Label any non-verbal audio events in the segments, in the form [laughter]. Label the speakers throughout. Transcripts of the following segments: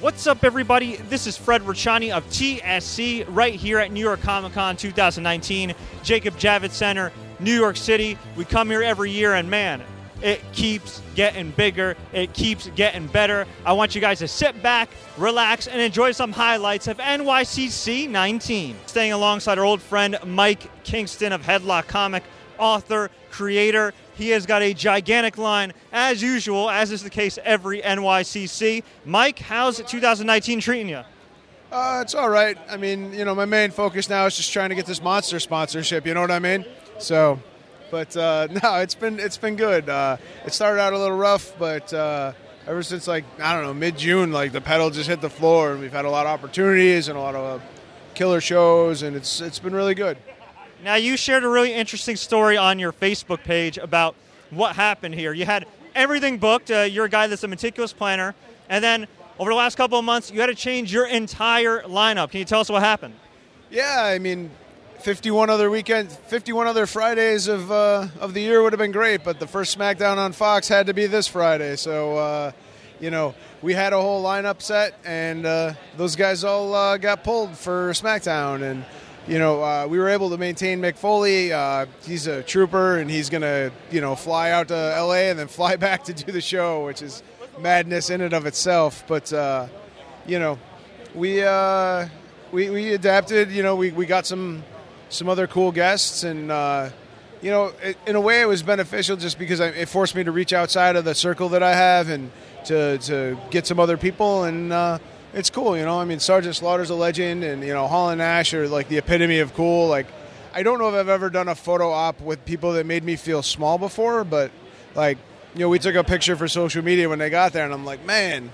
Speaker 1: What's up, everybody? This is Fred Rachani of TSC right here at New York Comic Con 2019, Jacob Javits Center, New York City. We come here every year, and man, it keeps getting bigger. It keeps getting better. I want you guys to sit back, relax, and enjoy some highlights of NYCC 19. Staying alongside our old friend Mike Kingston of Headlock Comic, author, creator. He has got a gigantic line, as usual, as is the case every NYCC. Mike, how's 2019 treating you?
Speaker 2: Uh, it's all right. I mean, you know, my main focus now is just trying to get this monster sponsorship. You know what I mean? So, but uh, [laughs] no, it's been it's been good. Uh, it started out a little rough, but uh, ever since like I don't know mid June, like the pedal just hit the floor, and we've had a lot of opportunities and a lot of killer shows, and it's it's been really good.
Speaker 1: Now, you shared a really interesting story on your Facebook page about what happened here. You had everything booked. Uh, you're a guy that's a meticulous planner, and then over the last couple of months, you had to change your entire lineup. Can you tell us what happened?
Speaker 2: Yeah, I mean, 51 other weekends, 51 other Fridays of uh, of the year would have been great, but the first SmackDown on Fox had to be this Friday. So, uh, you know, we had a whole lineup set, and uh, those guys all uh, got pulled for SmackDown, and you know, uh, we were able to maintain Mick Foley. Uh, he's a trooper, and he's gonna, you know, fly out to LA and then [laughs] fly back to do the show, which is madness in and of itself. But you know, we we we adapted. You know, we, we got some some other cool guests, and uh, you know, it, in a way, it was beneficial just because it forced me to reach outside of the circle that I have and to to get some other people, and uh, it's cool. You know, I mean, Sergeant Slaughter's a legend, and you know, Hall and Nash are like the epitome of cool. Like, I don't know if I've ever done a photo op with people that made me feel small before, but like, you know, we took a picture for social media when they got there, and I'm like, man,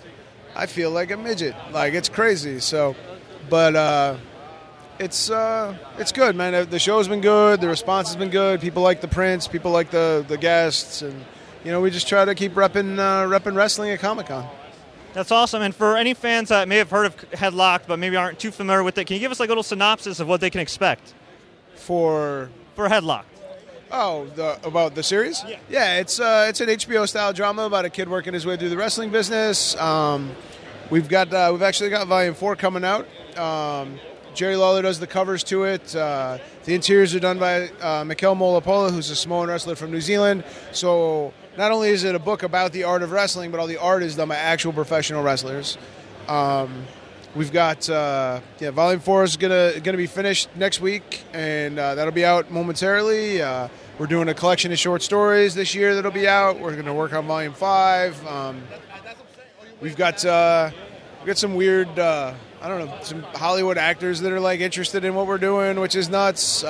Speaker 2: I feel like a midget. Like, it's crazy. So, but. uh it's uh, it's good, man. The show's been good. The response has been good. People like the prints. People like the, the guests, and you know we just try to keep repping uh, repping wrestling at Comic Con.
Speaker 1: That's awesome. And for any fans that may have heard of Headlock but maybe aren't too familiar with it, can you give us like a little synopsis of what they can expect
Speaker 2: for
Speaker 1: for Headlock.
Speaker 2: Oh, the, about the series?
Speaker 1: Yeah,
Speaker 2: yeah it's uh, it's an HBO style drama about a kid working his way through the wrestling business. Um, we've got uh, we've actually got Volume Four coming out. Um, Jerry Lawler does the covers to it. Uh, the interiors are done by uh, Mikel Molapola, who's a Samoan wrestler from New Zealand. So not only is it a book about the art of wrestling, but all the art is done by actual professional wrestlers. Um, we've got uh, yeah, Volume Four is gonna gonna be finished next week, and uh, that'll be out momentarily. Uh, we're doing a collection of short stories this year that'll be out. We're gonna work on Volume Five. Um, we've got uh, we've got some weird. Uh, I don't know, some Hollywood actors that are like interested in what we're doing, which is nuts.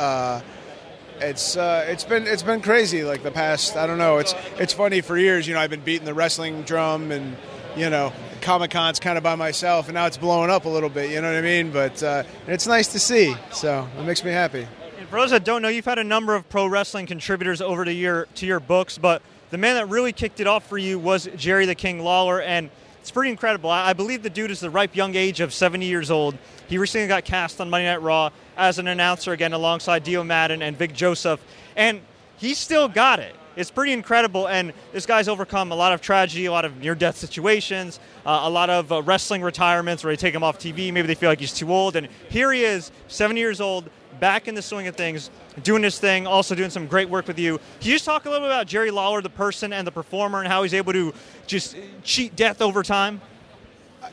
Speaker 2: It's uh, it's been it's been crazy like the past. I don't know. It's it's funny for years. You know, I've been beating the wrestling drum and you know Comic Con's kind of by myself, and now it's blowing up a little bit. You know what I mean? But uh, it's nice to see. So it makes me happy.
Speaker 1: And for those that don't know, you've had a number of pro wrestling contributors over to your to your books, but the man that really kicked it off for you was Jerry the King Lawler, and it's pretty incredible. I believe the dude is the ripe young age of 70 years old. He recently got cast on Monday Night Raw as an announcer again alongside Dio Maddin and Vic Joseph, and he still got it. It's pretty incredible, and this guy's overcome a lot of tragedy, a lot of near-death situations, uh, a lot of uh, wrestling retirements where they take him off TV. Maybe they feel like he's too old, and here he is, 70 years old, back in the swing of things, doing his thing, also doing some great work with you. Can you just talk a little bit about Jerry Lawler, the person and the performer, and how he's able to just cheat death over time?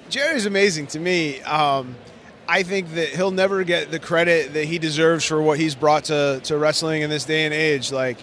Speaker 2: Jerry's amazing to me. Um, I think that he'll never get the credit that he deserves for what he's brought to, to wrestling in this day and age. Like,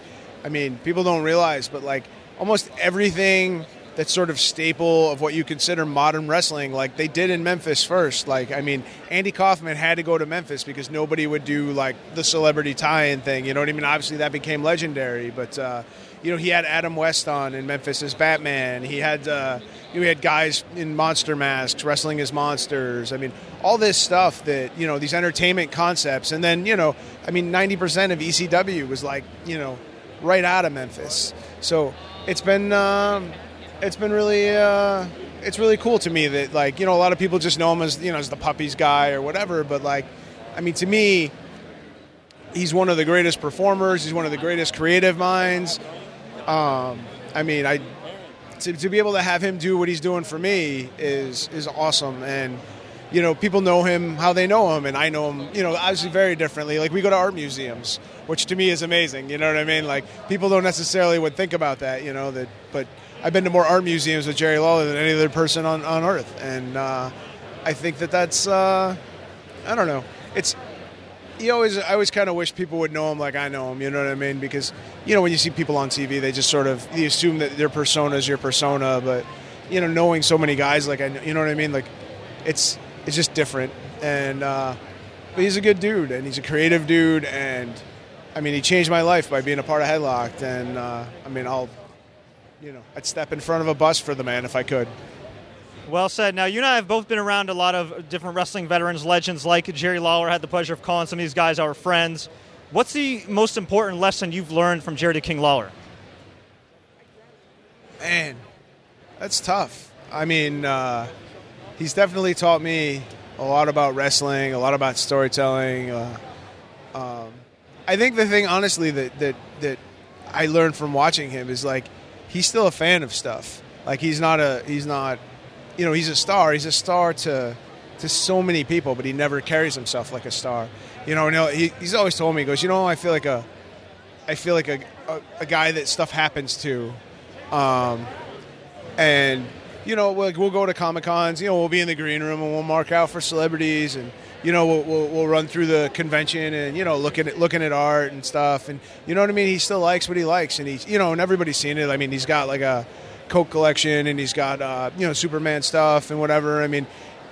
Speaker 2: I mean, people don't realize, but like almost everything that's sort of staple of what you consider modern wrestling, like they did in Memphis first. Like, I mean, Andy Kaufman had to go to Memphis because nobody would do like the celebrity tie-in thing. You know what I mean? Obviously, that became legendary, but uh, you know, he had Adam West on in Memphis as Batman. He had uh, you know, he had guys in monster masks wrestling as monsters. I mean, all this stuff that you know, these entertainment concepts, and then you know, I mean, ninety percent of ECW was like you know, right out of Memphis. So it's been. Um, it's been really uh, it's really cool to me that like you know a lot of people just know him as you know as the puppies guy or whatever but like i mean to me he's one of the greatest performers. He's one of the greatest creative minds. Um, i mean i to, to be able to have him do what he's doing for me is is awesome. And you know people know him how they know him and i know him you know obviously very differently. Like we go to art museums which to me is amazing you know what i mean? Like people don't necessarily would think about that you know that but i've been to more art museums with jerry lawler than any other person on, on earth and uh, i think that that's uh, i don't know it's you always I always kind of wish people would know him like I know him. You know what I mean? Because you know when you see people on TV, they just sort of you assume that their persona is your persona, but you know knowing so many guys like I you know what I mean? Like it's it's just different. And uh, but he's a good dude, and he's a creative dude, and I mean he changed my life by being a part of Headlocked. And uh, I mean I'll you know I'd step in front of a bus for the man if I could.
Speaker 1: Well said. Now, you and I have both been around a lot of different wrestling veterans, legends like Jerry Lawler. Had the pleasure of calling some of these guys our friends. What's the most important lesson you've learned from Jerry King Lawler?
Speaker 2: Man, that's tough. I mean, uh, he's definitely taught me a lot about wrestling, a lot about storytelling. Uh, um, I think the thing, honestly, that, that that I learned from watching him is like he's still a fan of stuff. Like he's not a he's not you know, he's a star. He's a star to to so many people, but he never carries himself like a star. You know, and he, he's always told me, he goes, you know, I feel like a, I feel like a, a, a guy that stuff happens to, um, and you know, we'll, we'll go to comic cons. You know, we'll be in the green room and we'll mark out for celebrities, and you know, we'll, we'll, we'll run through the convention and you know, looking at looking at art and stuff, and you know what I mean. He still likes what he likes, and he's you know, and everybody's seen it. I mean, he's got like a Coke collection, and he's got uh, you know Superman stuff and whatever. I mean,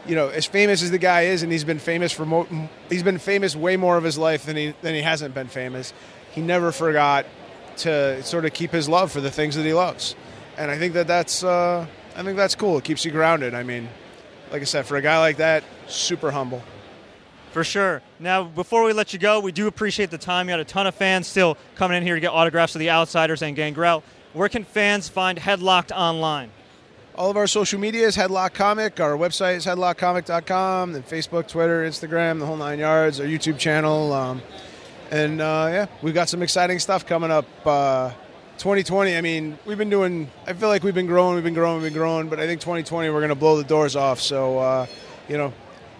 Speaker 2: you know, as famous as the guy is, and he's been famous for mo- he's been famous way more of his life than he than he hasn't been famous. He never forgot to sort of keep his love for the things that he loves, and I think that that's uh, I think that's cool. It keeps you grounded. I mean, like I said, for a guy like that, super humble.
Speaker 1: For sure. Now, before we let you go, we do appreciate the time. You had a ton of fans still coming in here to get autographs of the Outsiders and Gangrel. Where can fans find Headlocked online?
Speaker 2: All of our social media is Headlock Comic. Our website is headlockcomic.com. Then Facebook, Twitter, Instagram, the whole nine yards. Our YouTube channel, um, and uh, yeah, we've got some exciting stuff coming up. Uh, 2020. I mean, we've been doing. I feel like we've been growing, we've been growing, we've been growing. But I think 2020, we're going to blow the doors off. So, uh, you know,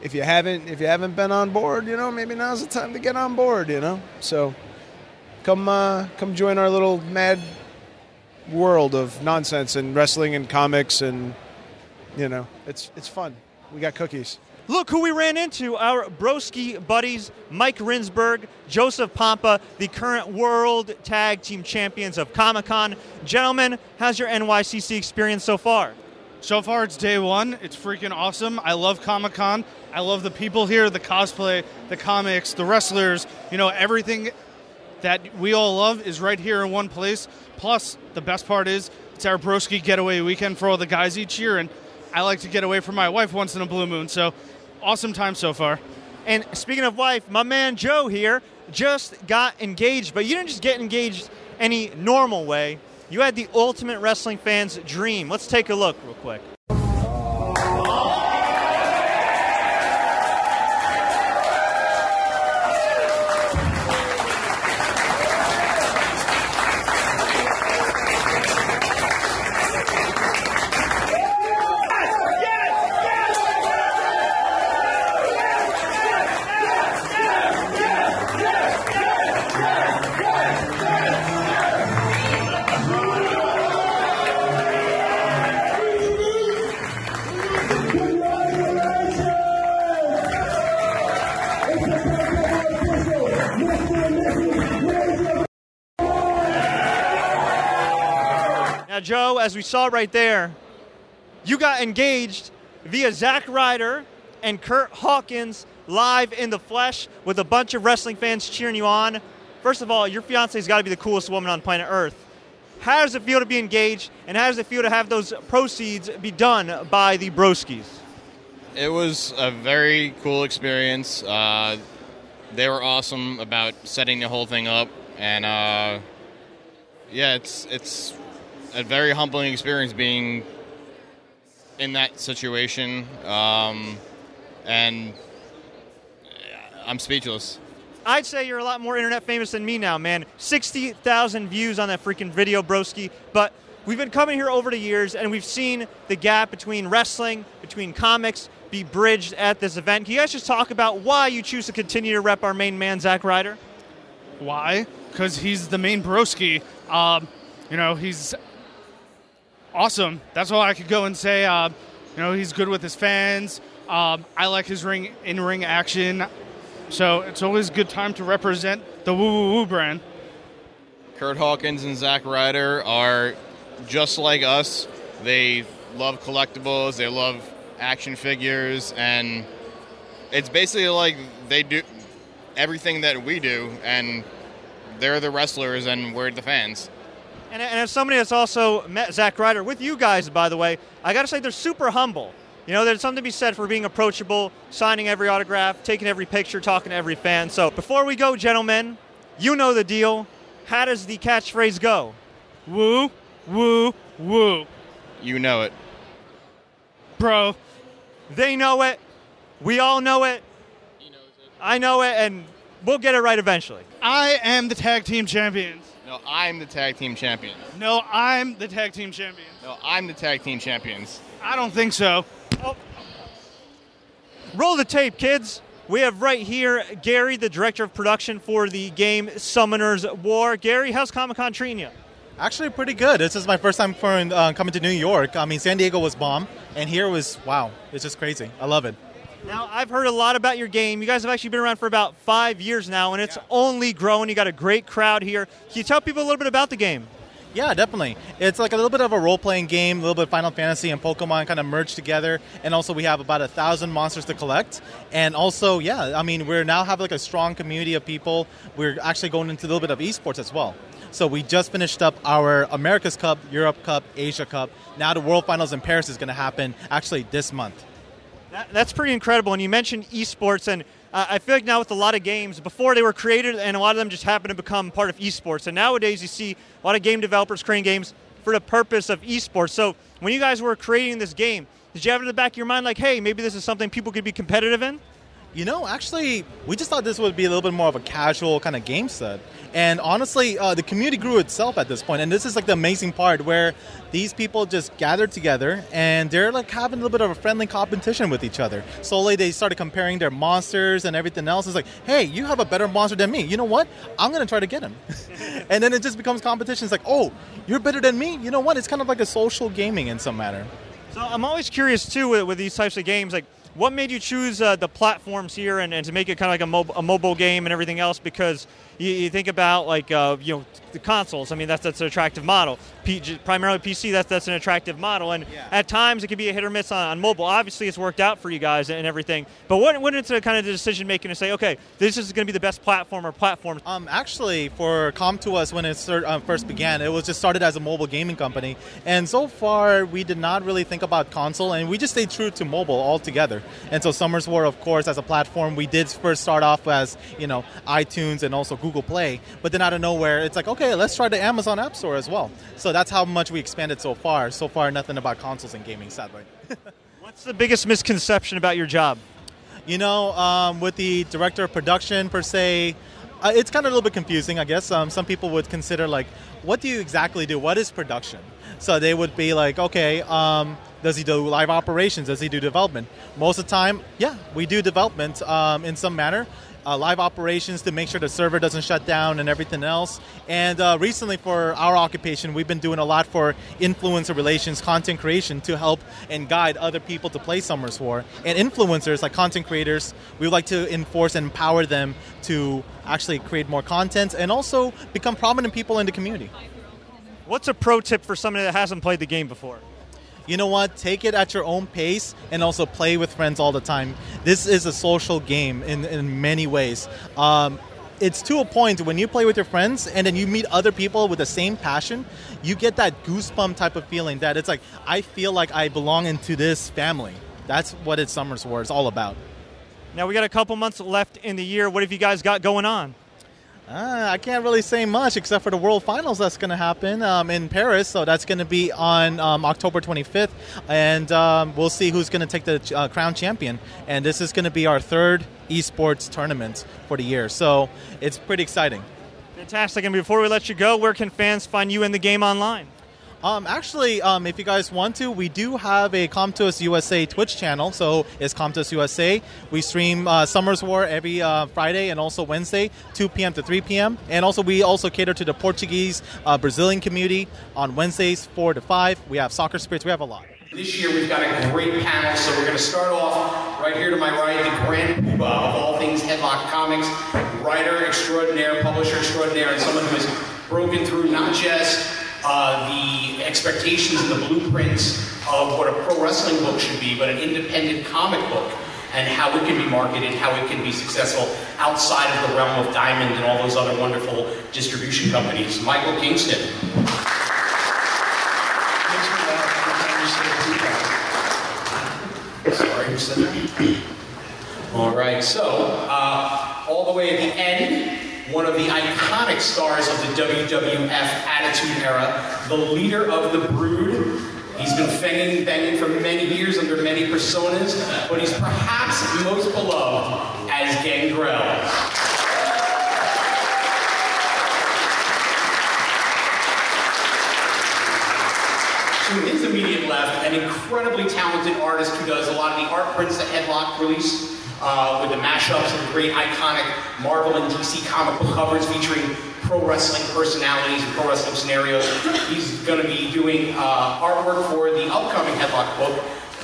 Speaker 2: if you haven't, if you haven't been on board, you know, maybe now's the time to get on board. You know, so come, uh, come join our little mad world of nonsense and wrestling and comics and you know it's it's fun. We got cookies.
Speaker 1: Look who we ran into, our broski buddies, Mike Rinsberg, Joseph Pompa, the current World Tag Team Champions of Comic Con. Gentlemen, how's your NYCC experience so far?
Speaker 3: So far, it's day one. It's freaking awesome. I love Comic Con. I love the people here, the cosplay, the comics, the wrestlers. You know, everything that we all love is right here in one place. Plus, the best part is it's our broski getaway weekend for all the guys each year, and I like to get away from my wife once in a blue moon. So, awesome time so far.
Speaker 1: And speaking of wife, my man Joe here just got engaged, but you didn't just get engaged any normal way. You had the ultimate wrestling fan's dream. Let's take a look real quick. As we saw right there, you got engaged via Zack Ryder and Kurt Hawkins live in the flesh with a bunch of wrestling fans cheering you on. First of all, your fiance's got to be the coolest woman on planet Earth. How does it feel to be engaged, and how does it feel to have those proceeds be done by the Broskis?
Speaker 4: It was a very cool experience. Uh, they were awesome about setting the whole thing up, and uh, yeah, it's it's a very humbling experience being in that situation, um, and I'm speechless.
Speaker 1: I'd say you're a lot more internet famous than me now, man. 60,000 views on that freaking video, broski. But we've been coming here over the years, and we've seen the gap between wrestling, between comics, be bridged at this event. Can you guys just talk about why you choose to continue to rep our main man, Zack Ryder?
Speaker 3: Why? Because he's the main broski. Um, you know, he's awesome. That's all I could go and say. Uh, you know, he's good with his fans. Um, I like his ring in ring action. So it's always a good time to represent the Woo Woo Woo brand.
Speaker 4: Kurt Hawkins and Zack Ryder are just like us. They love collectibles, they love action figures, and it's basically like they do everything that we do, and they're the wrestlers and we're the fans.
Speaker 1: And, and as somebody that's also met Zack Ryder with you guys, by the way, I got to say they're super humble. You know, there's something to be said for being approachable, signing every autograph, taking every picture, talking to every fan. So before we go, gentlemen, you know the deal. How does the catchphrase go?
Speaker 3: Woo, woo, woo.
Speaker 4: You know it.
Speaker 3: Bro,
Speaker 1: They know it. We all know it. I know it, and we'll get it right eventually.
Speaker 3: I am the tag team champions.
Speaker 4: No, I'm the tag team champion.
Speaker 3: No, I'm the tag team champions.
Speaker 4: No, I'm the tag team champions.
Speaker 3: I don't think so. Oh.
Speaker 1: Roll the tape, kids. We have right here Gary, the director of production for the game Summoners War. Gary, how's Comic Con treating you?
Speaker 5: Actually, pretty good. This is my first time for, uh, coming to New York. I mean, San Diego was bomb, and here was wow. It's just crazy. I love it.
Speaker 1: Now, I've heard a lot about your game. You guys have actually been around for about five years now, and it's only growing. You got a great crowd here. Can you tell people a little bit about the game?
Speaker 5: Yeah, definitely. It's like a little bit of a role-playing game, a little bit of Final Fantasy and Pokemon kind of merged together, and also we have about a thousand monsters to collect. And also, yeah, I mean, we're now have like a strong community of people. We're actually going into a little bit of esports as well. So we just finished up our America's Cup, Europe Cup, Asia Cup. Now the World Finals in Paris is going to happen actually this month.
Speaker 1: That, that's pretty incredible. And you mentioned esports, and uh, I feel like now with a lot of games, before they were created, and a lot of them just happen to become part of esports. And nowadays, you see a lot of game developers creating games for the purpose of esports. So when you guys were creating this game, did you have it in the back of your mind, like, hey, maybe this is something people could be competitive in?
Speaker 5: You know, actually, we just thought this would be a little bit more of a casual kind of game set. And honestly, uh, the community grew itself at this point. And this is like the amazing part where these people just gathered together and they're like having a little bit of a friendly competition with each other. Slowly, they started comparing their monsters and everything else. It's like, hey, you have a better monster than me. You know what? I'm going to try to get him. [laughs] and then it just becomes competition. It's like, oh, you're better than me? You know what? It's kind of like a social gaming in some manner.
Speaker 1: So I'm always curious, too, with, with these types of games, like, what made you choose uh, the platforms here and, and to make it kind of like a, mob- a mobile game and everything else? Because you, you think about like uh, you know the consoles. I mean that's that's an attractive model. P- primarily PC. That's that's an attractive model. And
Speaker 5: Yeah.
Speaker 1: at times it can be a hit or miss on, on mobile. Obviously it's worked out for you guys and everything. But what went into kind of the decision making to say, okay, this is going to be the best platform or platform?
Speaker 5: Um, actually, for Com2Us, when it start, uh, first began, it was just started as a mobile gaming company. And so far, we did not really think about console, and we just stayed true to mobile altogether. And so Summoners War, of course, as a platform, we did first start off as, you know, iTunes and also Google Play. But then out of nowhere, it's like, okay, let's try the Amazon App Store as well. So that's how much we expanded so far. So far, nothing about consoles and gaming, sadly. [laughs]
Speaker 1: What's the biggest misconception about your job?
Speaker 5: You know, um, with the director of production per se, uh, it's kind of a little bit confusing, I guess. Um, some people would consider like, what do you exactly do? What is production? So they would be like, okay, um, does he do live operations? Does he do development? Most of the time, yeah, we do development um, in some manner. Uh, live operations to make sure the server doesn't shut down and everything else. And uh, recently, for our occupation, we've been doing a lot for influencer relations, content creation to help and guide other people to play Summoners War. And influencers, like content creators, we would like to enforce and empower them to actually create more content and also become prominent people in the community.
Speaker 1: What's a pro tip for somebody that hasn't played the game before?
Speaker 5: You know what? Take it at your own pace and also play with friends all the time. This is a social game in, in many ways. Um, it's to a point when you play with your friends and then you meet other people with the same passion, you get that goosebump type of feeling that it's like, I feel like I belong into this family. That's what it's Summoners War is all about.
Speaker 1: Now we got a couple months left in the year. What have you guys got going on?
Speaker 5: Uh, I can't really say much except for the World Finals that's going to happen um, in Paris. So that's going to be on um, October 25th, and um, we'll see who's going to take the uh, crown champion. And this is going to be our third esports tournament for the year. So it's pretty exciting.
Speaker 1: Fantastic. And before we let you go, where can fans find you in the game online?
Speaker 5: Um, actually, um, if you guys want to, we do have a Com2Us USA Twitch channel. So it's Com2Us USA. We stream uh, Summoners War every uh, Friday and also Wednesday, 2 p.m. to 3 p.m. And also we also cater to the Portuguese uh, Brazilian community on Wednesdays, 4 to 5. We have soccer spirits. We have a lot.
Speaker 6: This year we've got a great panel, so we're going to start off right here to my right, the grand poobah of all things Headlock Comics, writer extraordinaire, publisher extraordinaire, and someone who has broken through not just uh, the expectations and the blueprints of what a pro wrestling book should be, but an independent comic book and how it can be marketed, how it can be successful outside of the realm of Diamond and all those other wonderful distribution companies. Michael Kingston. Sorry, who said that? All right, so uh, all the way at the end, one of the iconic stars of the WWF Attitude Era, the leader of the Brood. He's been fanging, banging for many years under many personas, but he's perhaps most beloved as Gangrel. To his immediate left, an incredibly talented artist who does a lot of the art prints that Headlock release uh, with the mashups of great iconic Marvel and DC comic book covers featuring pro wrestling personalities and pro wrestling scenarios. He's going to be doing uh, artwork for the upcoming Headlock book,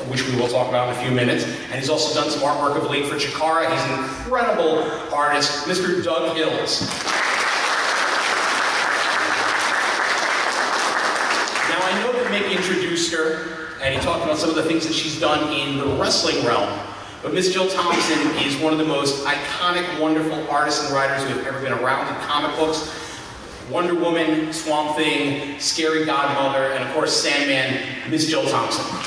Speaker 6: which we will talk about in a few minutes. And he's also done some artwork of late for Chikara. He's an incredible artist, Mr. Doug Hills. Now, I know that Mick introduced her, and he talked about some of the things that she's done in the wrestling realm. But Miss Jill Thompson is one of the most iconic, wonderful artists and writers who have ever been around in comic books. Wonder Woman, Swamp Thing, Scary Godmother, and of course Sandman, Miss Jill Thompson. And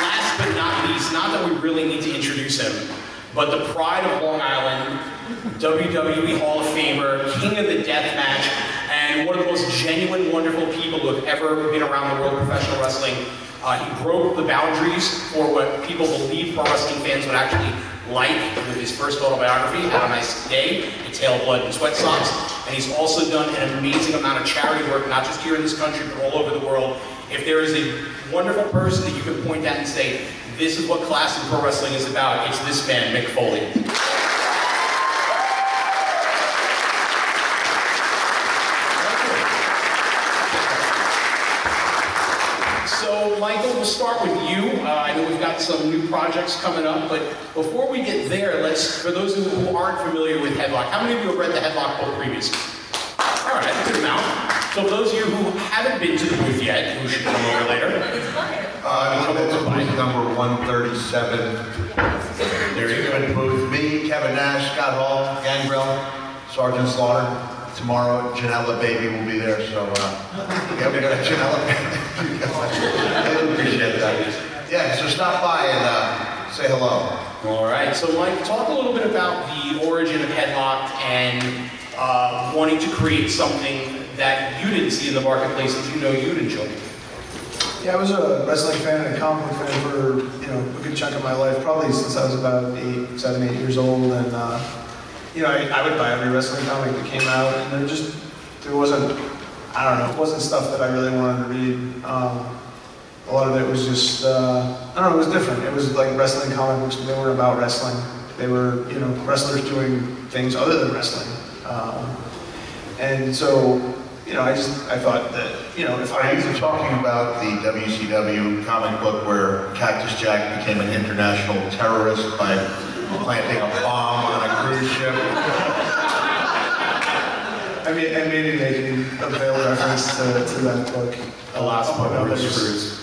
Speaker 6: last but not least, not that we really need to introduce him, but the pride of Long Island, WWE Hall of Famer, King of the Death Match, and one of the most genuine, wonderful people who have ever been around the world of professional wrestling. Uh, he broke the boundaries for what people believe pro wrestling fans would actually like with his first autobiography, Have a Nice Day, A Tale of Blood and Sweat Socks. And he's also done an amazing amount of charity work, not just here in this country, but all over the world. If there is a wonderful person that you can point at and say, this is what classic pro wrestling is about, it's this man, Mick Foley. So, Michael, we'll start with you. Uh, I know we've got some new projects coming up, but before we get there, let's, for those who aren't familiar with Headlock, how many of you have read the Headlock book previously? All right, good amount. So, for those of you who haven't been to the booth yet, who should come over later,
Speaker 7: Uh, that's booth number 137.
Speaker 6: there you go.
Speaker 7: Good booth. Me, Kevin Nash, Scott Hall, Gangrel, Sergeant Slaughter. Tomorrow, Janela Baby will be there, so, uh, yeah, we got Janela. I appreciate that. Yeah, so stop by and, uh, say hello.
Speaker 6: All right, so Mike, talk a little bit about the origin of Headlock and uh, wanting to create something that you didn't see in the marketplace that you know you'd enjoy.
Speaker 2: Yeah, I was a wrestling fan and a comic book fan for you know a good chunk of my life, probably since I was about eight, seven, eight years old, and uh, you know I, I would buy every wrestling comic that came out, and there just there wasn't I don't know it wasn't stuff that I really wanted to read. Um, a lot of it was just uh, I don't know it was different. It was like wrestling comic books, but they weren't about wrestling. They were you know wrestlers doing things other than wrestling, um, and so you know I just I thought that you know if
Speaker 7: Are
Speaker 2: I
Speaker 7: you talking about the WCW comic book where Cactus Jack became an international terrorist by planting a bomb on a cruise ship?
Speaker 2: I mean, I maybe making a veiled reference to, to that book.
Speaker 6: The last one,
Speaker 2: but
Speaker 6: Bruce
Speaker 2: just-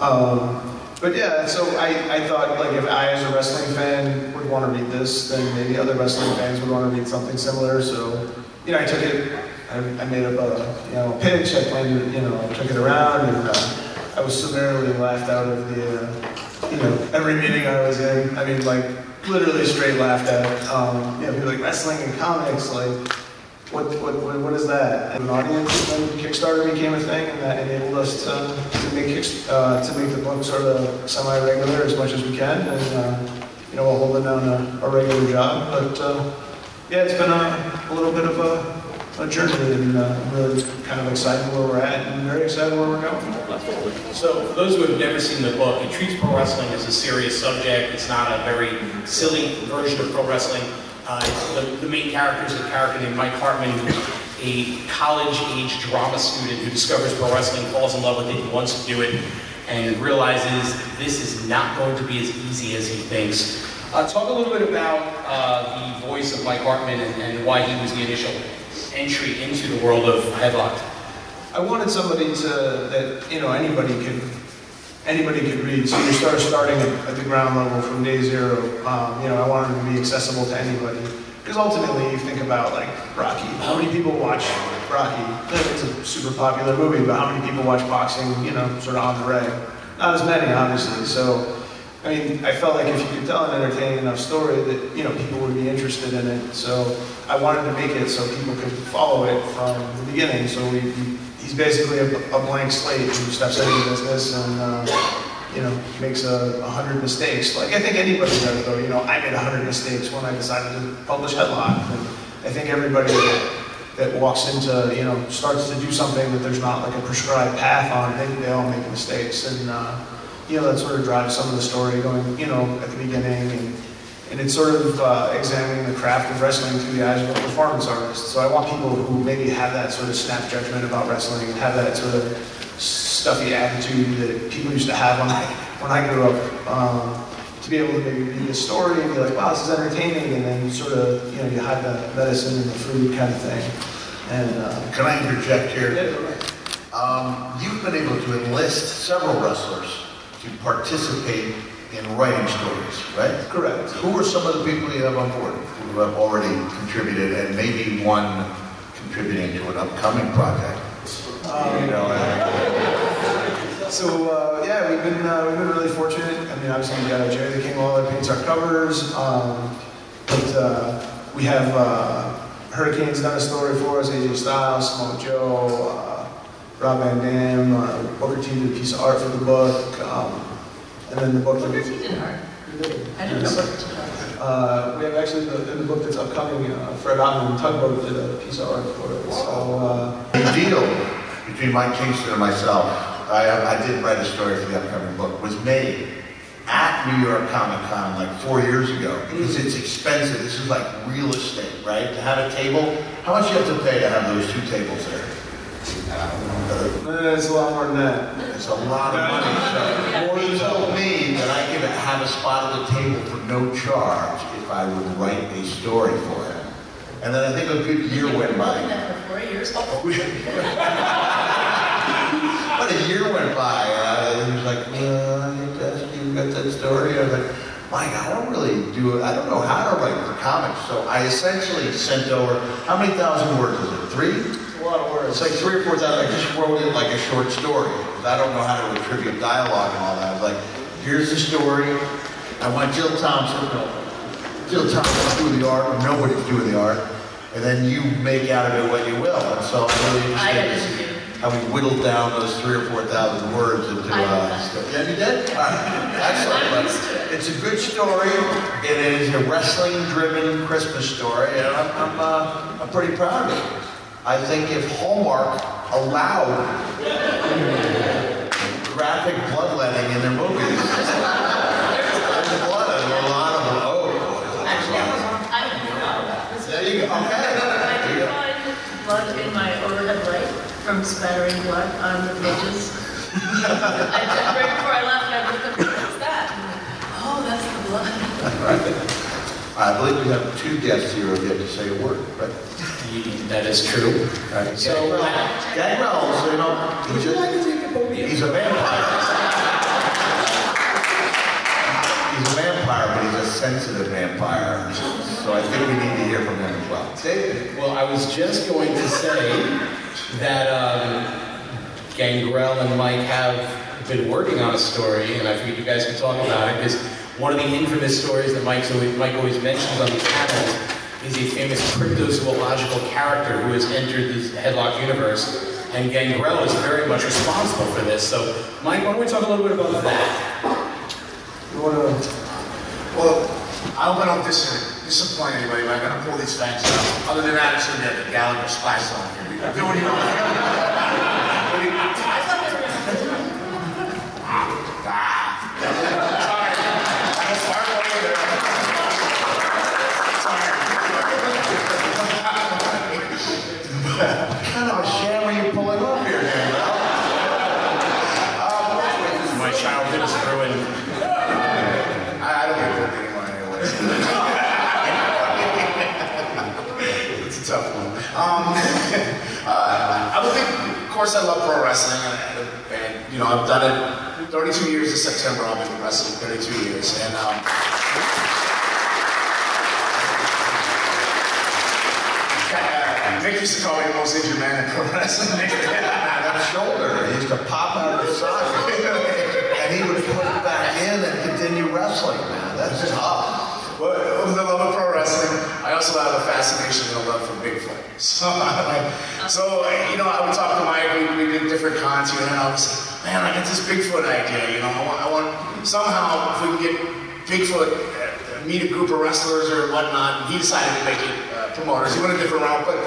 Speaker 2: Um, but yeah, so I, I thought like if I as a wrestling fan would want to read this, then maybe other wrestling fans would want to read something similar. So, you know, I took it, I, I made up a, you know, pitch, I planned it, you know, I took it around and uh, I was summarily laughed out of the, uh, you know, every meeting I was in. I mean, like literally straight laughed at. Um, you know, people like wrestling and comics, like what, what, what, what is that? An audience when Kickstarter became a thing, and that enabled us to, to make uh, to make the book sort of semi-regular as much as we can, and uh, you know, while holding down a, a regular job. But uh, yeah, it's been a, a little bit of a, a journey, and uh, I'm really kind of excited where we're at, and very excited where we're going.
Speaker 6: So, for those who have never seen the book, it treats pro wrestling as a serious subject. It's not a very silly version of pro wrestling. Uh, the, the main character is a character named Mike Hartman, a college-age drama student who discovers pro wrestling, falls in love with it, wants to do it, and realizes this is not going to be as easy as he thinks. Uh, talk a little bit about uh, the voice of Mike Hartman and, and why he was the initial entry into the world of Headlock?
Speaker 2: I wanted somebody to that you know anybody could anybody could read. So you start starting at, the ground level from day zero. Um, you know, I wanted to be accessible to anybody because ultimately you think about like Rocky. How many people watch Rocky? It's a super popular movie, but how many people watch boxing? You know, sort of on the reg. Not as many, obviously. So. I mean, I felt like if you could tell an entertaining enough story that, you know, people would be interested in it. So I wanted to make it so people could follow it from the beginning. So we, he's basically a, a, blank slate who steps into business and uh, you know makes a, a, hundred mistakes. Like I think anybody does, though. You know, I made a hundred mistakes when I decided to publish Headlock. And I think everybody that, that walks into you know starts to do something that there's not like a prescribed path on. They, they all make mistakes, and uh, you know that sort of drives some of the story going you know at the beginning and and it's sort of uh, examining the craft of wrestling through the eyes of a performance artist. So I want people who maybe have that sort of snap judgment about wrestling and have that sort of stuffy attitude that people used to have when I when I grew up. Um, to be able to maybe read a story and be like, wow, this is entertaining, and then sort of, you know, you hide the medicine and the food kind of thing. And uh,
Speaker 7: can I interject here? Yeah, um, you've been able to enlist several wrestlers to participate in writing stories, right?
Speaker 2: Correct.
Speaker 7: Who are some of the people you have on board who have already contributed and maybe one contributing to an upcoming project? Um, you know,
Speaker 2: uh, so uh, yeah, we've been uh, we've been really fortunate. I mean, obviously we've got Jerry the King Lawler paints our covers, um, but uh, we have uh, Hurricanes done a story for us. AJ Styles, Samoa Joe, uh, Rob Van Dam, Booker T did a piece of art for the book. Um, and then the book.
Speaker 8: Booker T did art. I didn't know Booker T
Speaker 2: uh, we have actually the, in the book that's upcoming, uh, Fred Ottman Tugboat did a piece of art for it. So, uh,
Speaker 7: the deal between Mike Kingston and myself, I, I did write a story for the upcoming book, was made at New York Comic Con like four years ago because it's expensive. This is like real estate, right? To have a table, how much you have to pay to have those two tables there?
Speaker 2: Uh, it's a lot more than that.
Speaker 7: It's a lot of money. So he told me that I could have a spot at the table for no charge if I would write a story for him. And then I think a good year went by.
Speaker 8: for four years. [laughs] but
Speaker 7: a year went by. Uh, he was like, uh, you got that story. I was like, Mike, I don't really do it. I don't know how to write for comics. So I essentially sent over, how many thousand words is it? Three?
Speaker 2: A lot of words.
Speaker 7: It's like three or four thousand. I just wrote it like a short story. I don't know how to attribute dialogue and all that. I was like, here's the story. I want Jill Thompson. Jill Thompson to do the art, or nobody to do the art, and then you make out of it what you will. And so I'm really interested to see how we whittled down those three or four thousand words into uh, stuff. Yeah, you did? Right. Excellent. It's a good story. It is a wrestling-driven Christmas story, and I'm, I'm, uh, I'm pretty proud of it. I think if Hallmark allowed graphic bloodletting in their movies, there's blood and a lot of them. Oh, there you go. Okay.
Speaker 8: I find blood in my overhead light from spattering blood on the pages. I, right before I left, I looked up, what's that? Oh, that's the blood. [laughs]
Speaker 7: Right. I believe we have two guests here who have yet to say a word, right?
Speaker 6: That is true.
Speaker 7: Right. So, Gangrel, so you know, he's a, he's a vampire. He's a vampire, but he's a sensitive vampire. So I think we need to hear from him as well.
Speaker 6: David. Well, I was just going to say that um, Gangrel and Mike have been working on a story, and I figured you guys could talk about it, because one of the infamous stories that Mike's always, Mike always mentions on these panels is a famous cryptozoological character who has entered the Headlock universe. And Gangrel is very much responsible for this. So, Mike, why don't we talk a little bit about that?
Speaker 2: You want to?
Speaker 9: Well, I went on this disappoint anybody by gonna pull these fangs out. Other than that, it's gonna be like a Gallagher splash zone here. Do what you want. [laughs] What do you- Ah. Sorry. I'm a smart boy there.
Speaker 7: What kind of a sham are you pulling off here, Gangrel?
Speaker 9: My childhood is ruined. I, I don't get booked anymore anyway. it's a tough one. Um, uh, I would think, of course, I love pro wrestling, and, and you know, I've done it 32 years this September. I've been wrestling 32 years, and um, Nick used to call me the most injured man in pro wrestling.
Speaker 7: That shoulder, he used to pop out of the socket, and he would put it back in and continue wrestling, man. That's tough.
Speaker 9: Well, with the love of pro wrestling, I also have a fascination and a love for Bigfoot. [laughs] So, so you know, I would talk to Mike. We, we did different cons here, and I was like, man, I got this Bigfoot idea. You know, I want, I want somehow if we can get Bigfoot, uh, meet a group of wrestlers or whatnot. And he decided to make it uh, promoters. He went a different route, but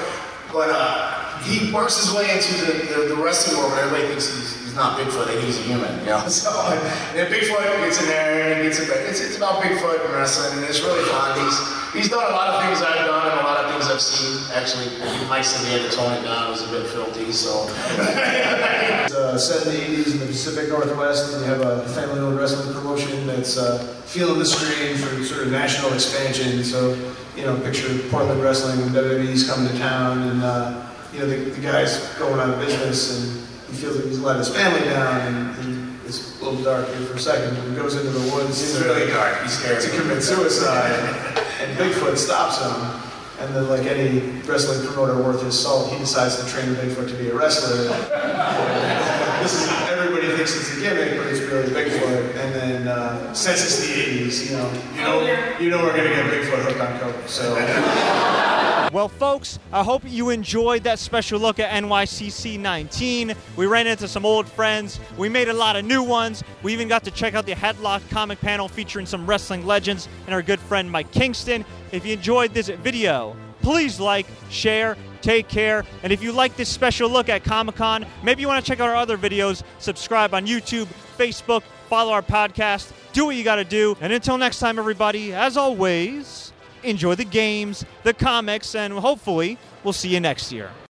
Speaker 9: but uh, he works his way into the, the, the wrestling world. Where everybody thinks he's, he's not Bigfoot, he's a human. You know, [laughs] so and Bigfoot gets in there and gets in It's, it's about Bigfoot and wrestling, and it's really fun. He's he's done a lot of things I've done and a lot of things I've seen. Actually, Mike said he had to tone it down. It was a bit filthy, so. [laughs] [laughs]
Speaker 2: uh, set in the 80s in the Pacific Northwest, and you have a family-owned wrestling promotion that's uh, feeling the screen for sort of national expansion. So, you know, picture Portland wrestling when WWE's coming to town, and uh, you know the, the guy's going out of business, and he feels like he's let his family down, and, and it's a little dark here for a second. And he goes into the woods
Speaker 9: It's
Speaker 2: to-
Speaker 9: really dark. He's scared.
Speaker 2: to commit suicide, and Bigfoot stops him. And then, like any wrestling promoter worth his salt, he decides to train Bigfoot to be a wrestler. this is everybody thinks it's a gimmick, but it's really Bigfoot. And then, uh, since it's the '80s, you know, you know, you know, we're gonna get Bigfoot hooked on coke. So.
Speaker 1: Well, folks, I hope you enjoyed that special look at NYCC 19. We ran into some old friends. We made a lot of new ones. We even got to check out the Headlock comic panel featuring some wrestling legends and our good friend Mike Kingston. If you enjoyed this video, please like, share, take care. And if you like this special look at Comic Con, maybe you want to check out our other videos, subscribe on YouTube, Facebook, follow our podcast, do what you got to do. And until next time, everybody, as always, enjoy the games, the comics, and hopefully we'll see you next year.